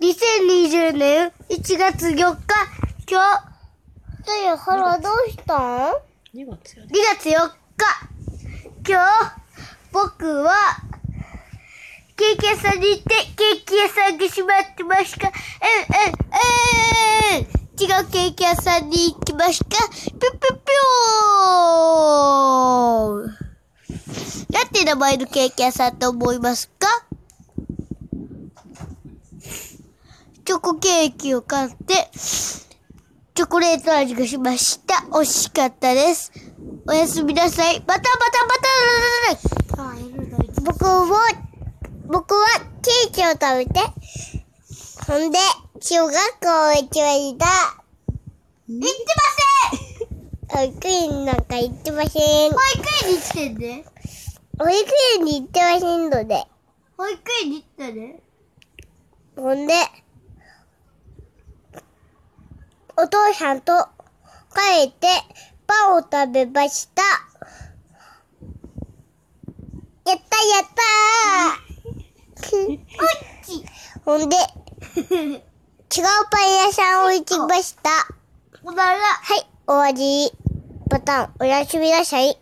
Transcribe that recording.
2020年1月4日、今日、だよ、腹どうしたん？2月やね。2月4日、今日、僕は、ケーキ屋さんに行って、ケーキ屋さんが閉まってました。えん、えん、えん、違うケーキ屋さんに行きました。ぴゅぴゅぴょーなんて名前のケーキ屋さんと思います？かチョコケーキを買って、チョコレート味がしました。美味しかったです。おやすみなさい。またまたまた僕も、僕はケーキを食べて、ほんで、小学校へ行きました。行って保育園なんか行ってません。ません保育園に来てんね。保育園に行ってませんので。保育園に行ったね。ほんで、お父さんと帰ってパンを食べました。やったやったーほんで、違うパン屋さんを行きました。はい、終わり。ボタンおやすみなさい。